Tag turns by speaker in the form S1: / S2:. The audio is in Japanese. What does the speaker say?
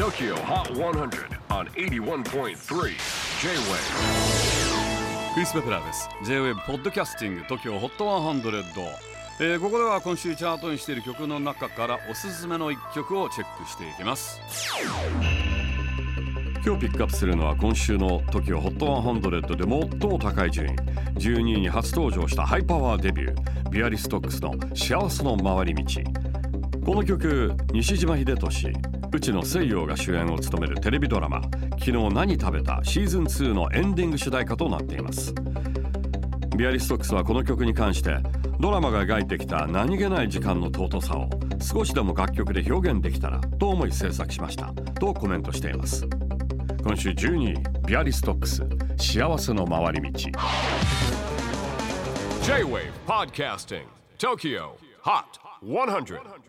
S1: TOKYO HOT 100 on 81.3 J-WAVE
S2: クリス・ベプラーです。J-WAVE ポッドキャスティング TOKYO HOT 100、えーここでは今週チャートにしている曲の中からおすすめの一曲をチェックしていきます。今日ピックアップするのは今週の TOKYO HOT 100で最も高い順位。12位に初登場したハイパワーデビュー。ビアリストックスの幸せの回り道。この曲西島秀俊。内野聖陽が主演を務めるテレビドラマ「昨日何食べた?」シーズン2のエンディング主題歌となっています。ビアリストックスはこの曲に関してドラマが描いてきた何気ない時間の尊さを少しでも楽曲で表現できたらと思い制作しましたとコメントしています。今週12位ビアリストックス幸せの回り道。
S1: J-WAVE PODCASTING TOKYO HOT 100